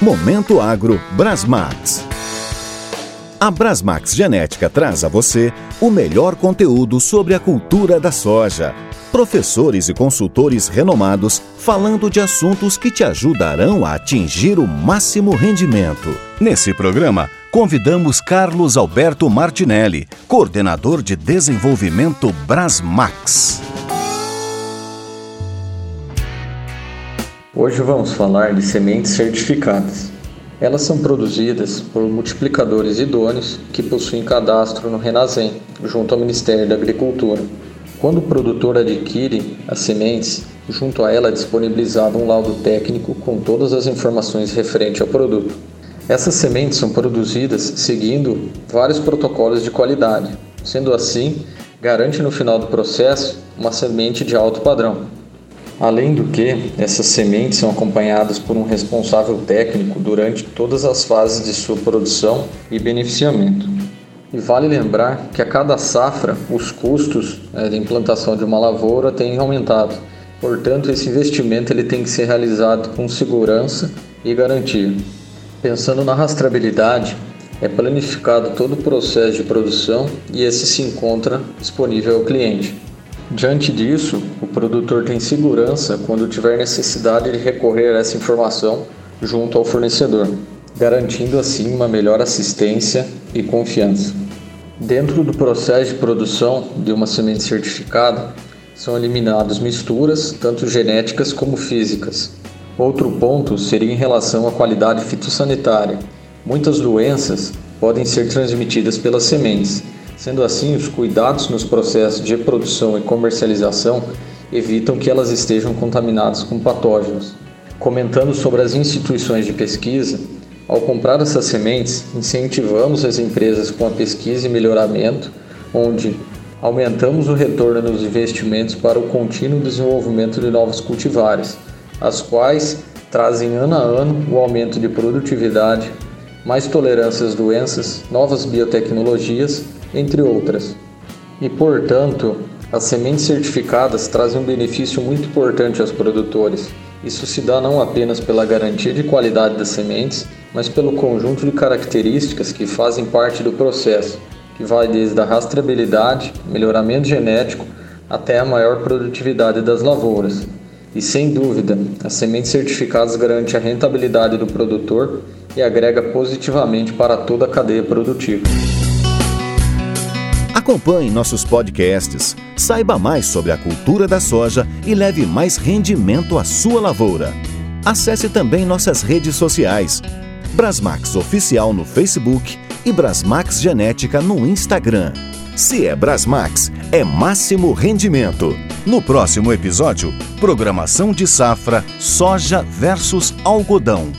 Momento Agro Brasmax. A Brasmax Genética traz a você o melhor conteúdo sobre a cultura da soja. Professores e consultores renomados falando de assuntos que te ajudarão a atingir o máximo rendimento. Nesse programa, convidamos Carlos Alberto Martinelli, coordenador de desenvolvimento Brasmax. Hoje vamos falar de sementes certificadas. Elas são produzidas por multiplicadores idôneos que possuem cadastro no Renasem, junto ao Ministério da Agricultura. Quando o produtor adquire as sementes, junto a ela é disponibilizado um laudo técnico com todas as informações referentes ao produto. Essas sementes são produzidas seguindo vários protocolos de qualidade, sendo assim, garante no final do processo uma semente de alto padrão. Além do que, essas sementes são acompanhadas por um responsável técnico durante todas as fases de sua produção e beneficiamento. E vale lembrar que a cada safra os custos né, implantação de uma lavoura têm aumentado. Portanto, esse investimento ele tem que ser realizado com segurança e garantia. Pensando na rastreabilidade, é planificado todo o processo de produção e esse se encontra disponível ao cliente. Diante disso, o produtor tem segurança quando tiver necessidade de recorrer a essa informação junto ao fornecedor, garantindo assim uma melhor assistência e confiança. Dentro do processo de produção de uma semente certificada, são eliminadas misturas, tanto genéticas como físicas. Outro ponto seria em relação à qualidade fitossanitária. Muitas doenças podem ser transmitidas pelas sementes Sendo assim, os cuidados nos processos de produção e comercialização evitam que elas estejam contaminadas com patógenos. Comentando sobre as instituições de pesquisa, ao comprar essas sementes, incentivamos as empresas com a pesquisa e melhoramento, onde aumentamos o retorno nos investimentos para o contínuo desenvolvimento de novos cultivares, as quais trazem ano a ano o aumento de produtividade, mais tolerância às doenças, novas biotecnologias entre outras. E, portanto, as sementes certificadas trazem um benefício muito importante aos produtores. Isso se dá não apenas pela garantia de qualidade das sementes, mas pelo conjunto de características que fazem parte do processo, que vai desde a rastreabilidade, melhoramento genético, até a maior produtividade das lavouras. E sem dúvida, as sementes certificadas garantem a rentabilidade do produtor e agrega positivamente para toda a cadeia produtiva. Acompanhe nossos podcasts, saiba mais sobre a cultura da soja e leve mais rendimento à sua lavoura. Acesse também nossas redes sociais. Brasmax Oficial no Facebook e Brasmax Genética no Instagram. Se é Brasmax, é máximo rendimento. No próximo episódio, programação de safra, soja versus algodão.